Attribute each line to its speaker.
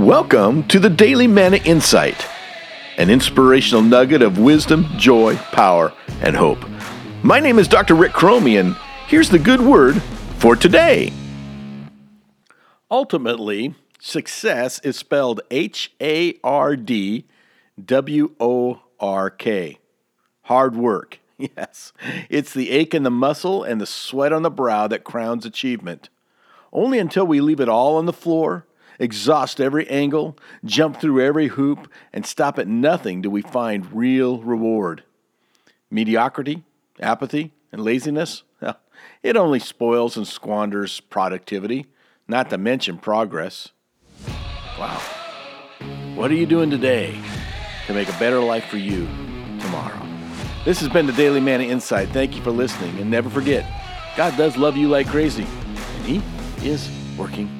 Speaker 1: Welcome to the Daily Manna Insight, an inspirational nugget of wisdom, joy, power, and hope. My name is Dr. Rick Cromie, and here's the good word for today. Ultimately, success is spelled H A R D W O R K. Hard work. Yes, it's the ache in the muscle and the sweat on the brow that crowns achievement. Only until we leave it all on the floor, exhaust every angle, jump through every hoop, and stop at nothing do we find real reward. Mediocrity, apathy, and laziness, it only spoils and squanders productivity, not to mention progress. Wow. What are you doing today to make a better life for you tomorrow? This has been the Daily Manna Insight. Thank you for listening, and never forget, God does love you like crazy, and He is working.